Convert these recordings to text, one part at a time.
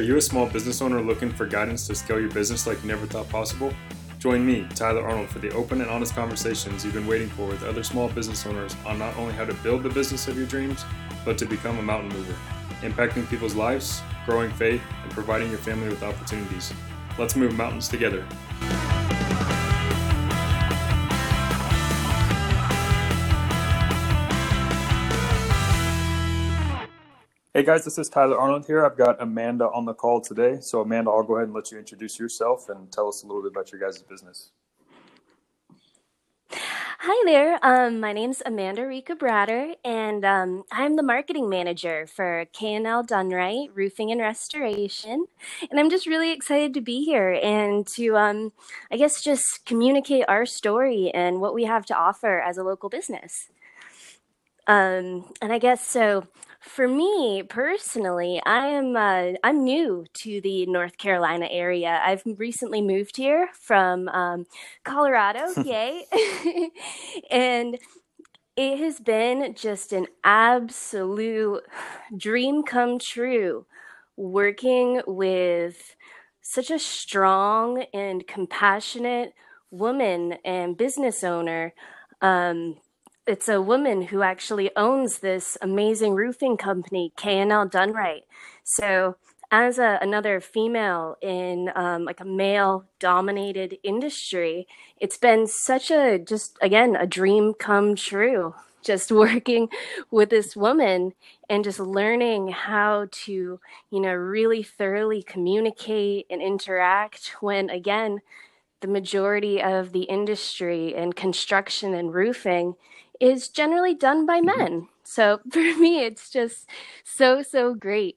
Are you a small business owner looking for guidance to scale your business like you never thought possible? Join me, Tyler Arnold, for the open and honest conversations you've been waiting for with other small business owners on not only how to build the business of your dreams, but to become a mountain mover, impacting people's lives, growing faith, and providing your family with opportunities. Let's move mountains together. Hey guys, this is Tyler Arnold here. I've got Amanda on the call today. So, Amanda, I'll go ahead and let you introduce yourself and tell us a little bit about your guys' business. Hi there. Um, my name's Amanda Rika Bratter, and um, I'm the marketing manager for K&L Dunright Roofing and Restoration. And I'm just really excited to be here and to, um, I guess, just communicate our story and what we have to offer as a local business. Um, and I guess so. For me personally, I am uh, I'm new to the North Carolina area. I've recently moved here from um, Colorado, yay! and it has been just an absolute dream come true working with such a strong and compassionate woman and business owner. Um, it's a woman who actually owns this amazing roofing company, K&L Dunright. So as a, another female in um, like a male dominated industry, it's been such a just again a dream come true. Just working with this woman and just learning how to, you know, really thoroughly communicate and interact when again, the majority of the industry in construction and roofing is generally done by mm-hmm. men. So for me, it's just so, so great.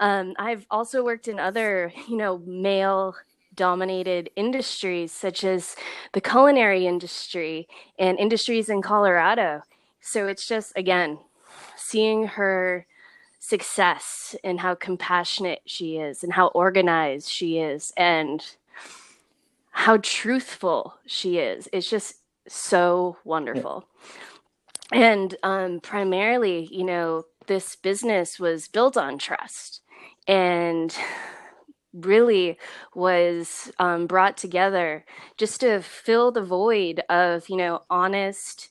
Um, I've also worked in other, you know, male dominated industries such as the culinary industry and industries in Colorado. So it's just, again, seeing her success and how compassionate she is and how organized she is and how truthful she is. It's just so wonderful. Yeah. And um, primarily, you know, this business was built on trust and really was um, brought together just to fill the void of, you know, honest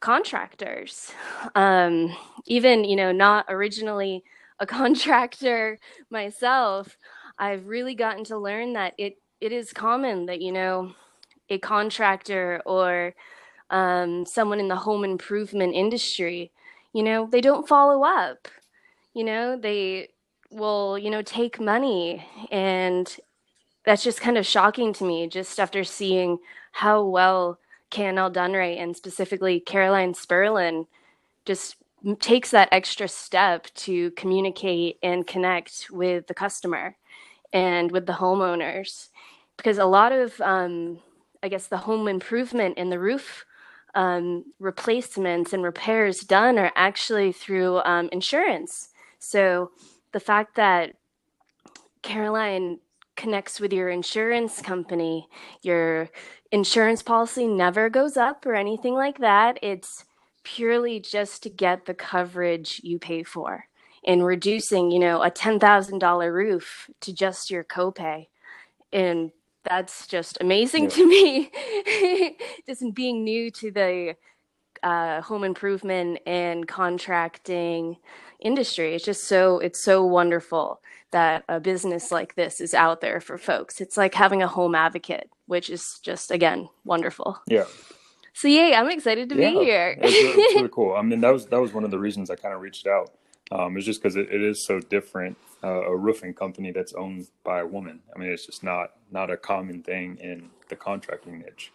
contractors. Um, even, you know, not originally a contractor myself, I've really gotten to learn that it, it is common that, you know, a contractor or um, someone in the home improvement industry, you know, they don't follow up. You know, they will, you know, take money. And that's just kind of shocking to me just after seeing how well K&L Dunright and specifically Caroline Sperlin just takes that extra step to communicate and connect with the customer and with the homeowners because a lot of um, i guess the home improvement and the roof um, replacements and repairs done are actually through um, insurance. So the fact that Caroline connects with your insurance company, your insurance policy never goes up or anything like that. It's purely just to get the coverage you pay for and reducing, you know, a $10,000 roof to just your copay. And that's just amazing yeah. to me. just being new to the uh, home improvement and contracting industry, it's just so it's so wonderful that a business like this is out there for folks. It's like having a home advocate, which is just again wonderful. Yeah. So yay, I'm excited to yeah, be here. it's, it's really cool. I mean, that was that was one of the reasons I kind of reached out. Um, it's just because it, it is so different uh, a roofing company that's owned by a woman. I mean, it's just not not a common thing in the contracting niche.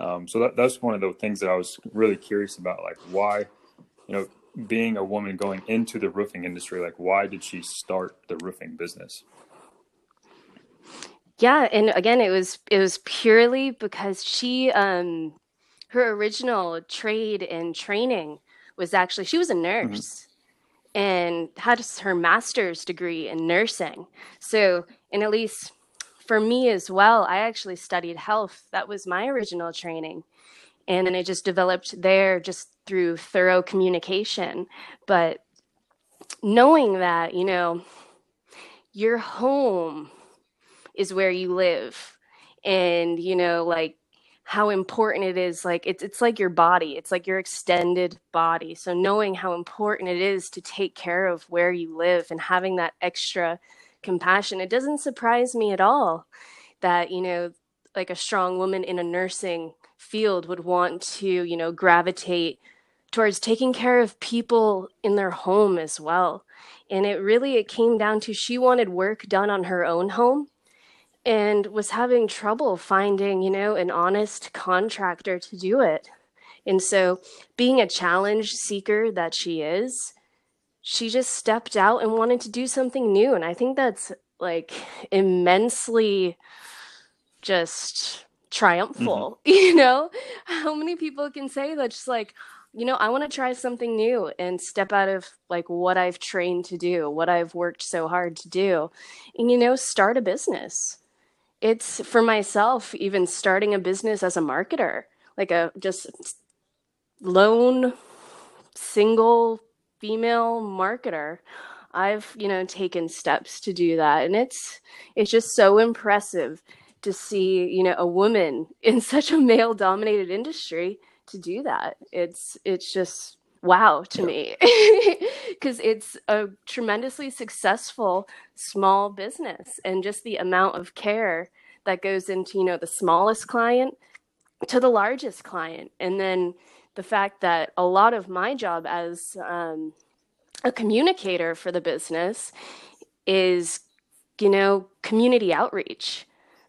Um, so that, that's one of the things that I was really curious about, like why, you know, being a woman going into the roofing industry, like why did she start the roofing business? Yeah, and again, it was it was purely because she, um, her original trade and training was actually she was a mm-hmm. nurse. Mm-hmm and had her master's degree in nursing. So, and at least for me as well, I actually studied health. That was my original training. And then I just developed there just through thorough communication. But knowing that, you know, your home is where you live and you know like how important it is like it's it's like your body it's like your extended body. So knowing how important it is to take care of where you live and having that extra compassion it doesn't surprise me at all that you know like a strong woman in a nursing field would want to you know gravitate towards taking care of people in their home as well. And it really it came down to she wanted work done on her own home and was having trouble finding, you know, an honest contractor to do it. And so, being a challenge seeker that she is, she just stepped out and wanted to do something new. And I think that's like immensely just triumphal. Mm-hmm. You know, how many people can say that just like, you know, I want to try something new and step out of like what I've trained to do, what I've worked so hard to do, and, you know, start a business it's for myself even starting a business as a marketer like a just lone single female marketer. I've you know taken steps to do that and it's it's just so impressive to see you know a woman in such a male dominated industry to do that. It's it's just wow to me. Because it's a tremendously successful small business and just the amount of care that goes into you know the smallest client to the largest client and then the fact that a lot of my job as um, a communicator for the business is you know community outreach.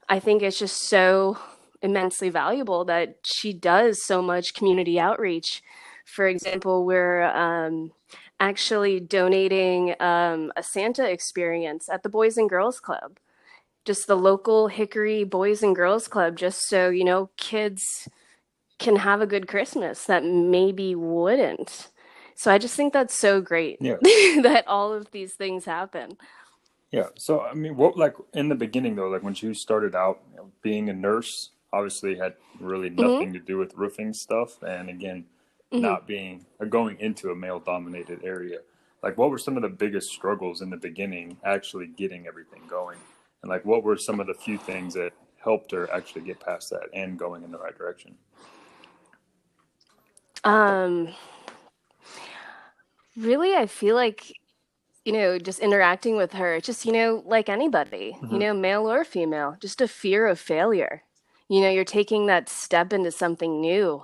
I think it's just so immensely valuable that she does so much community outreach for example, we're um, actually donating um, a Santa experience at the Boys and Girls Club, just the local Hickory Boys and Girls Club, just so, you know, kids can have a good Christmas that maybe wouldn't. So I just think that's so great yeah. that all of these things happen. Yeah. So I mean, what like in the beginning though, like when you started out you know, being a nurse, obviously had really mm-hmm. nothing mm-hmm. to do with roofing stuff, and again, mm-hmm. not being or going into a male dominated area. Like what were some of the biggest struggles in the beginning actually getting everything going? And like what were some of the few things that helped her actually get past that and going in the right direction? Um really i feel like you know just interacting with her just you know like anybody mm-hmm. you know male or female just a fear of failure. You know you're taking that step into something new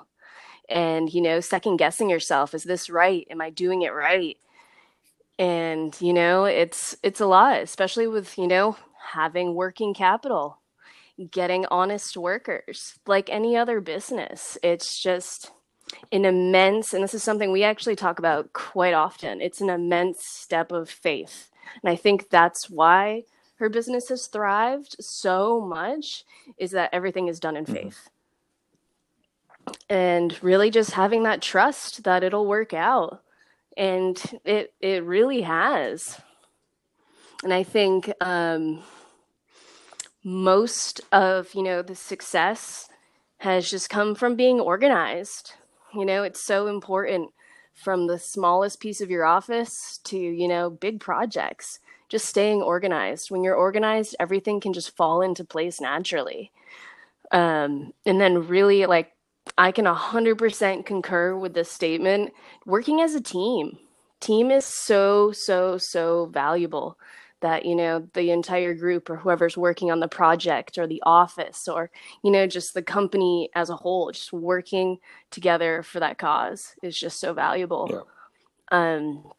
and you know second guessing yourself is this right? Am i doing it right? And you know it's it's a lot especially with you know having working capital getting honest workers like any other business. It's just an immense and this is something we actually talk about quite often it's an immense step of faith. And i think that's why her business has thrived so much is that everything is done in mm-hmm. faith and really just having that trust that it'll work out. And it it really has. And i think um, most of you know the success has just come from being organized. You know it's so important from the smallest piece of your office to you know big projects. Just staying organized. When you're organized everything can just fall into place naturally. Um, and then really like I can 100% concur with this statement. Working as a team, team is so, so, so valuable that, you know, the entire group or whoever's working on the project or the office or, you know, just the company as a whole, just working together for that cause is just so valuable. Yeah. Um,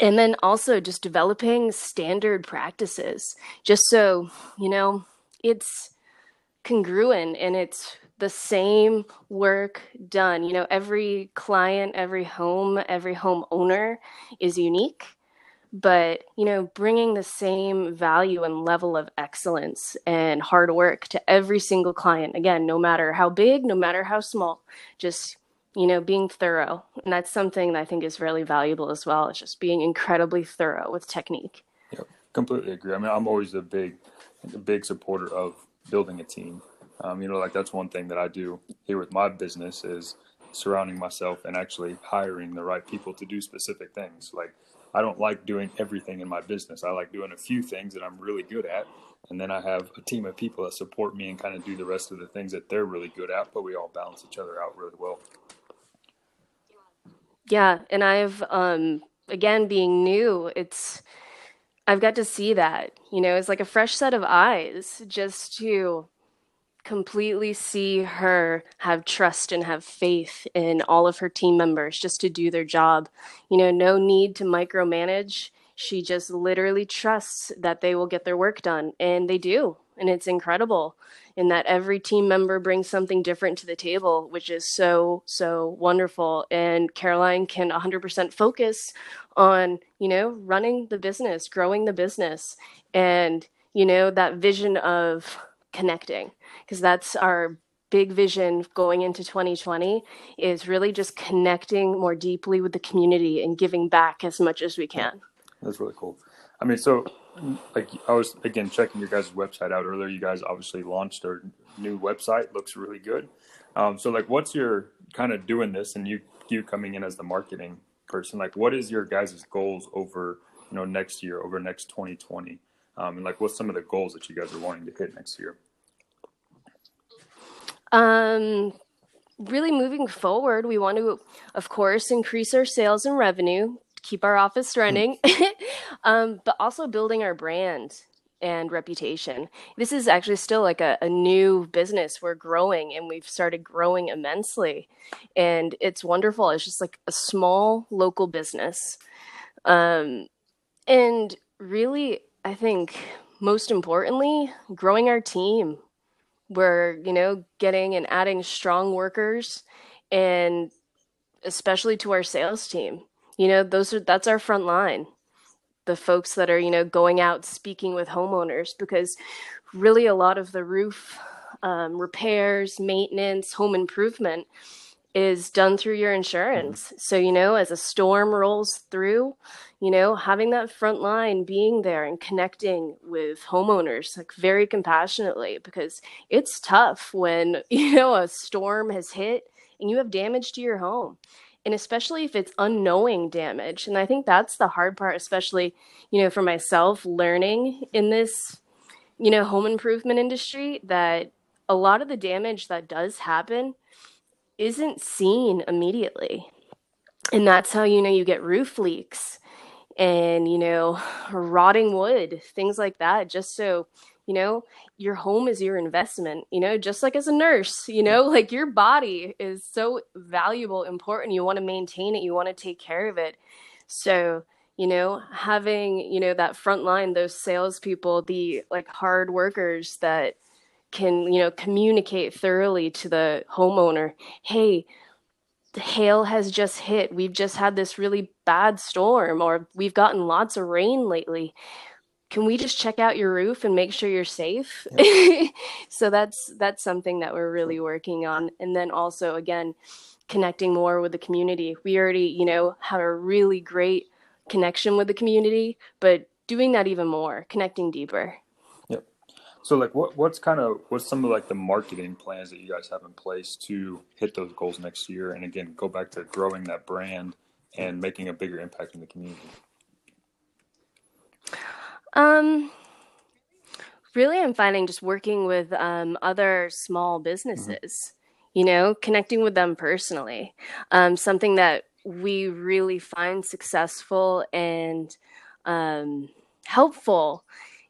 and then also just developing standard practices, just so, you know, it's congruent and it's the same work done. You know, every client, every home, every home owner is unique, but, you know, bringing the same value and level of excellence and hard work to every single client. Again, no matter how big, no matter how small, just you know, being thorough. And that's something that I think is really valuable as well. It's just being incredibly thorough with technique. Yeah, completely agree. I mean, I'm always a big, a big supporter of building a team. Um, you know, like that's one thing that I do here with my business is surrounding myself and actually hiring the right people to do specific things. Like I don't like doing everything in my business. I like doing a few things that I'm really good at. And then I have a team of people that support me and kind of do the rest of the things that they're really good at, but we all balance each other out really well. Yeah, and I've um again being new, it's I've got to see that, you know, it's like a fresh set of eyes just to completely see her have trust and have faith in all of her team members just to do their job. You know, no need to micromanage. She just literally trusts that they will get their work done, and they do. And it's incredible in that every team member brings something different to the table, which is so, so wonderful. And Caroline can 100% focus on, you know, running the business, growing the business, and, you know, that vision of connecting because that's our big vision going into 2020 is really just connecting more deeply with the community and giving back as much as we can. That's really cool. I mean, so like I was again checking your guys' website out earlier. You guys obviously launched a new website. Looks really good. Um, so like, what's your kind of doing this, and you you coming in as the marketing person? Like, what is your guys' goals over you know next year, over next 2020? Um, and like, what's some of the goals that you guys are wanting to hit next year? Um, really moving forward, we want to, of course, increase our sales and revenue, keep our office running, um, but also building our brand and reputation. This is actually still like a, a, new business. We're growing and we've started growing immensely. And it's wonderful. It's just like a small local business. Um, and really, I think most importantly, growing our team, we're, you know, getting and adding strong workers and especially to our sales team. You know, those are that's our front line. The folks that are, you know, going out speaking with homeowners because really a lot of the roof um, repairs, maintenance, home improvement is done through your insurance. Mm-hmm. So, you know, as a storm rolls through, you know, having that front line, being there and connecting with homeowners like very compassionately because it's tough when, you know, a storm has hit and you have damage to your home. And especially if it's unknowing damage. And I think that's the hard part, especially, you know, for myself learning in this, you know, home improvement industry that a lot of the damage that does happen isn't seen immediately. And that's how you know you get roof leaks and you know rotting wood, things like that just so you know your home is your investment you know just like as a nurse you know like your body is so valuable important you want to maintain it you want to take care of it so you know having you know that front line those salespeople the like hard workers that can you know communicate thoroughly to the homeowner hey the hail has just hit. We've just had this really bad storm or we've gotten lots of rain lately. Can we just check out your roof and make sure you're safe? Yeah. so that's that's something that we're really working on. And then also again connecting more with the community. We already you know have a really great connection with the community but doing that even more connecting deeper so like what what's kind of what's some of like the marketing plans that you guys have in place to hit those goals next year and again go back to growing that brand and making a bigger impact in the community? Um really I'm finding just working with um, other small businesses, mm-hmm. you know, connecting with them personally. Um, something that we really find successful and um, helpful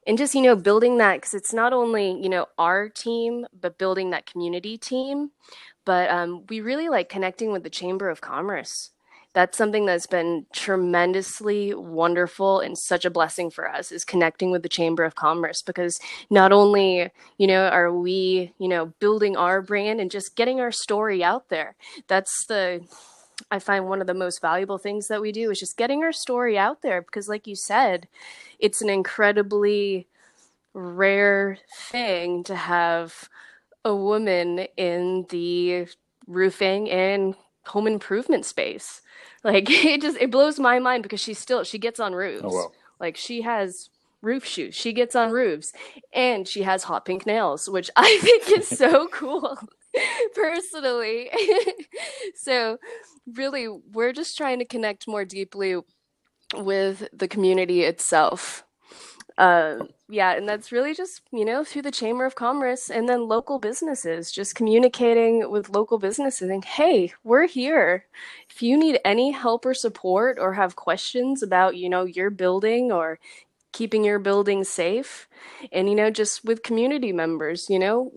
and just you know building that because it's not only you know our team but building that community team. But um, we really like connecting with the chamber of commerce. That's something that's been tremendously wonderful and such a blessing for us is connecting with the chamber of commerce. Because not only you know are we you know building our brand and just getting our story out there that's the I find one of the most valuable things that we do is just getting our story out there because, like you said, it's an incredibly rare thing to have a woman in the roofing and home improvement space. Like it just it blows my mind because she still she gets on roofs. Oh, wow. Like she has roof shoes. She gets on roofs and she has hot pink nails, which I think is so cool personally. so really we're just trying to connect more deeply with the community itself. Uh, yeah, and that's really just, you know, through the Chamber of Commerce and then local businesses, just communicating with local businesses and, hey, we're here. If you need any help or support or have questions about, you know, your building or keeping your building safe, and, you know, just with community members, you know,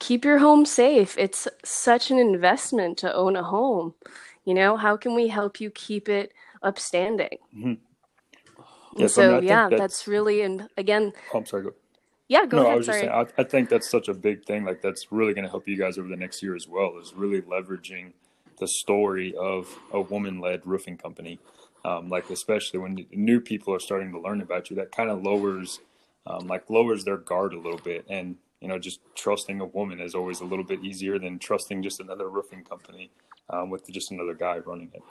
keep your home safe. It's such an investment to own a home. You know, how can we help you keep it upstanding? Mhm. And Yes, I mean, so, I yeah, that's. that's really, and again, Oh, I'm sorry. Go. yeah, go No, I ahead. was just saying. I, I think that's such a big thing. Like that's really going to help you guys over the next year as well. Is really leveraging the story of a woman-led roofing company. Um, like especially when new people are starting to learn about you, that kind of lowers, um, like lowers their guard a little bit. And you know, just trusting a woman is always a little bit easier than trusting just another roofing company um, with just another guy running it.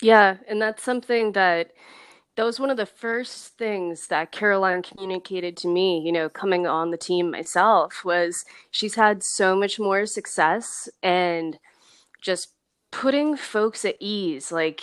Yeah, and that's something that that was one of the first things that Caroline communicated to me, you know, coming on the team myself, was she's had so much more success and just putting folks at ease, like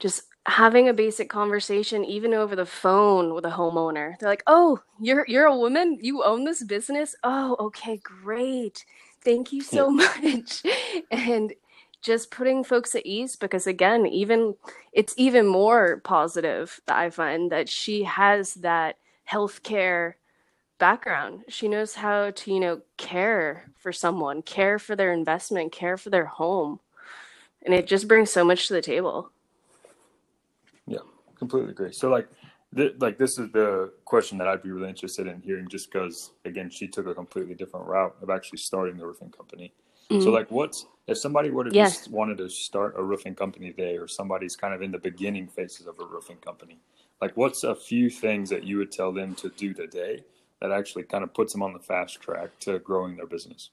just having a basic conversation even over the phone with a homeowner. They're like, "Oh, you're you're a woman? You own this business? Oh, okay, great. Thank you Yeah. so much." And just putting folks at ease because again, even it's even more positive that I find that she has that healthcare background. She knows how to, you know, care for someone, care for their investment, care for their home. And it just brings so much to the table. Yeah, completely agree. So like, th- like this is the question that I'd be really interested in hearing, just because again, she took a completely different route of actually starting the roofing company. So Mhm. like, what's if somebody were to Yeah. just wanted to start a roofing company today, or somebody's kind of in the beginning phases of a roofing company, like what's a few things that you would tell them to do today that actually kind of puts them on the fast track to growing their business?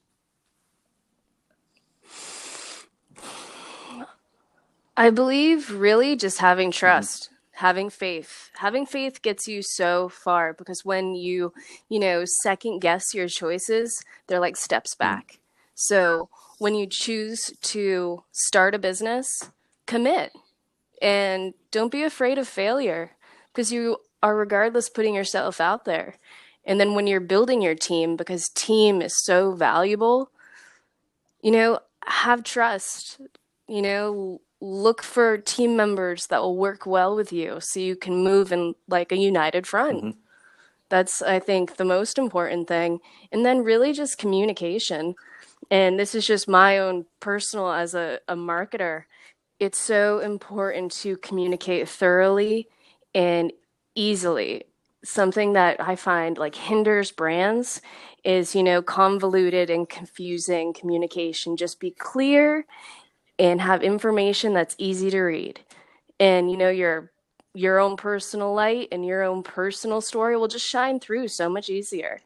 I believe really just having mm-hmm. trust, having faith. Having faith gets you so far because when you, you know, second guess your choices, they're like steps mm-hmm. back. So when you choose to start a business, commit and don't be afraid of failure because you are regardless putting yourself out there. And then when you're building your team, because team is so valuable, you know, have trust, you know, look for team members that will work well with you so you can move in like a united front. Mhm. That's, I think, the most important thing. And then really just communication. And this is just my own personal as a, a marketer. It's so important to communicate thoroughly and easily. Something that I find like hinders brands is, you know, convoluted and confusing communication. Just be clear and have information that's easy to read. And you know, your your own personal light and your own personal story will just shine through so much easier.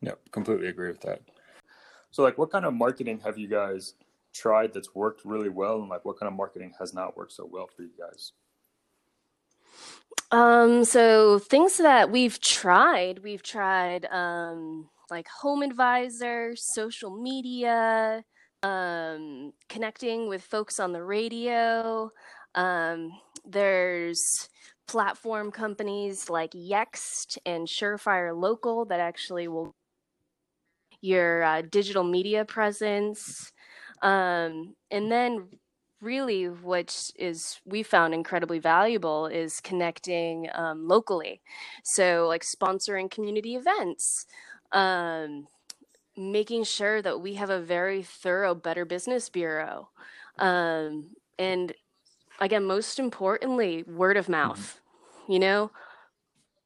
Yep, completely agree with that. So like, what kind of marketing have you guys tried that's worked really well, and like, what kind of marketing has not worked so well for you guys? Um, so things that we've tried, we've tried um like Home Advisor, social media, um, connecting with folks on the radio. Um, there's platform companies like Yext and Surefire Local that actually will your uh, digital media presence. Um, and then really what is we found incredibly valuable is connecting um, locally so like sponsoring community events um, making sure that we have a very thorough better business bureau um, and again most importantly word of Mhm. mouth you know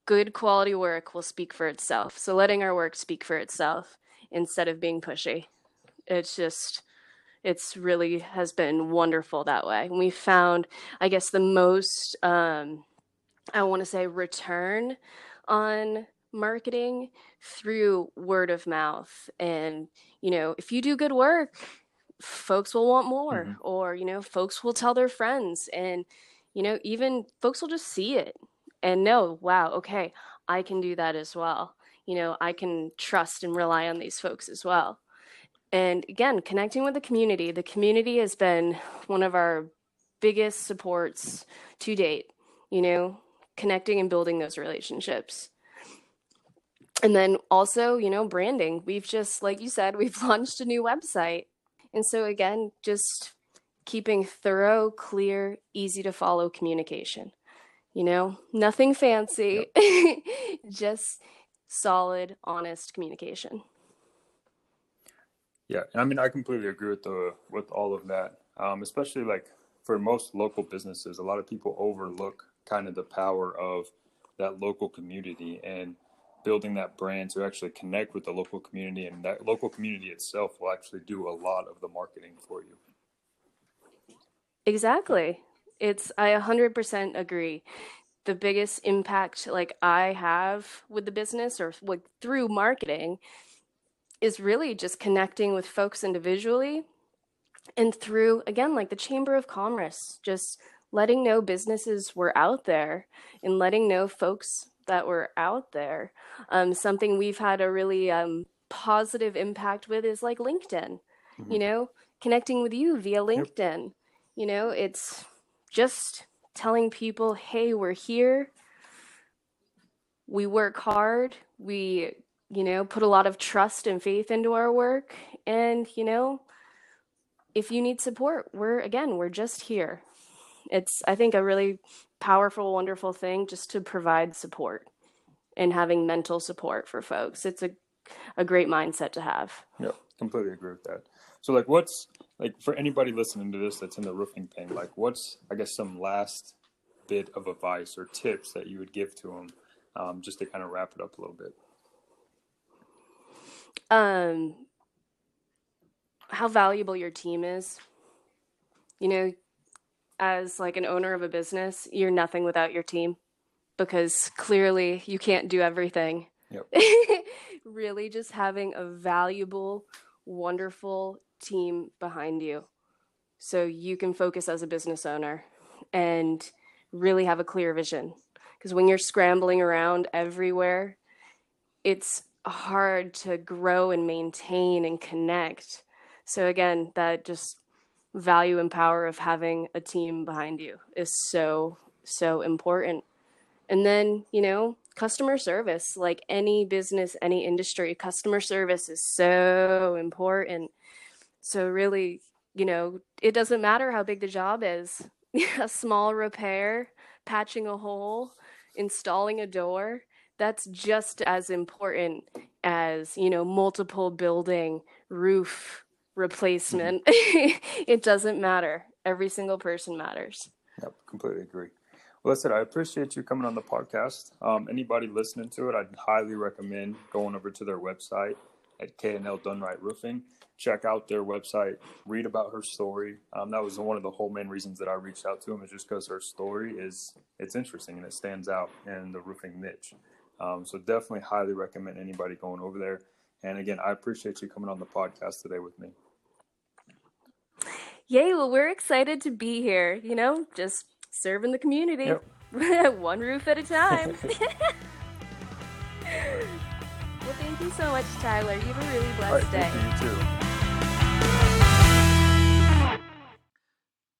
good quality work will speak for itself so letting our work speak for itself instead of being pushy it's just it's really has been wonderful that way. And we found, I guess, the most, um, I want to say, return on marketing through word of mouth. And, you know, if you do good work, folks will want more, hmm or, you know, folks will tell their friends. And, you know, even folks will just see it and know, wow, okay, I can do that as well. You know, I can trust and rely on these folks as well. And again, connecting with the community. The community has been one of our biggest supports to date, you know, connecting and building those relationships. And then also, you know, branding. We've just, like you said, we've launched a new website. And so, again, just keeping thorough, clear, easy to follow communication. You know, nothing fancy, yep. just solid, honest communication. Yeah, I mean, I completely agree with the with all of that. Um, especially like for most local businesses, a lot of people overlook kind of the power of that local community and building that brand to actually connect with the local community, and that local community itself will actually do a lot of the marketing for you. Exactly. It's I 100% agree. The biggest impact like I have with the business or like through marketing is really just connecting with folks individually and through again like the chamber of commerce just letting know businesses were out there and letting know folks that were out there um, something we've had a really um, positive impact with is like linkedin mm-hmm. you know connecting with you via linkedin yep. you know it's just telling people hey we're here we work hard we you know, put a lot of trust and faith into our work. And, you know, if you need support, we're, again, we're just here. It's, I think, a really powerful, wonderful thing just to provide support and having mental support for folks. It's a, a great mindset to have. Yeah, completely agree with that. So, like, what's, like, for anybody listening to this that's in the roofing thing, like, what's, I guess, some last bit of advice or tips that you would give to them um, just to kind of wrap it up a little bit? um how valuable your team is you know as like an owner of a business you're nothing without your team because clearly you can't do everything yep. really just having a valuable wonderful team behind you so you can focus as a business owner and really have a clear vision because when you're scrambling around everywhere it's hard to grow and maintain and connect. So again, that just value and power of having a team behind you is so so important. And then, you know, customer service, like any business, any industry, customer service is so important. So really, you know, it doesn't matter how big the job is. a small repair, patching a hole, installing a door, that's just as important as you know multiple building roof replacement. Mm-hmm. it doesn't matter. Every single person matters. Yep completely agree. Well listen i appreciate you coming on the podcast. Um, anybody listening to it i'd highly recommend going over to their website at knl dunright roofing. Check out their website read about her story. Um, that was one of the whole main reasons that i reached out to him is just because her story is it's interesting and it stands out in the roofing niche. Um, so definitely highly recommend anybody going over there. And again, I appreciate you coming on the podcast today with me. Yay, well, we're excited to be here, you know, just serving the community yep. one roof at a time. well, thank you so much, Tyler. You have a really blessed right, day. You too.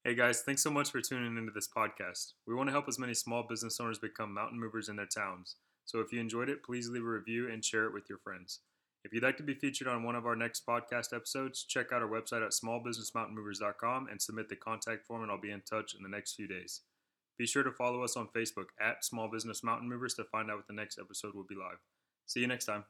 Hey guys, thanks so much for tuning into this podcast. We want to help as many small business owners become mountain movers in their towns. So if you enjoyed it, please leave a review and share it with your friends. If you'd like to be featured on one of our next podcast episodes, check out our website at smallbusinessmountainmovers.com and submit the contact form, and I'll be in touch in the next few days. Be sure to follow us on Facebook at Small Business Mountain Movers to find out what the next episode will be live. See you next time.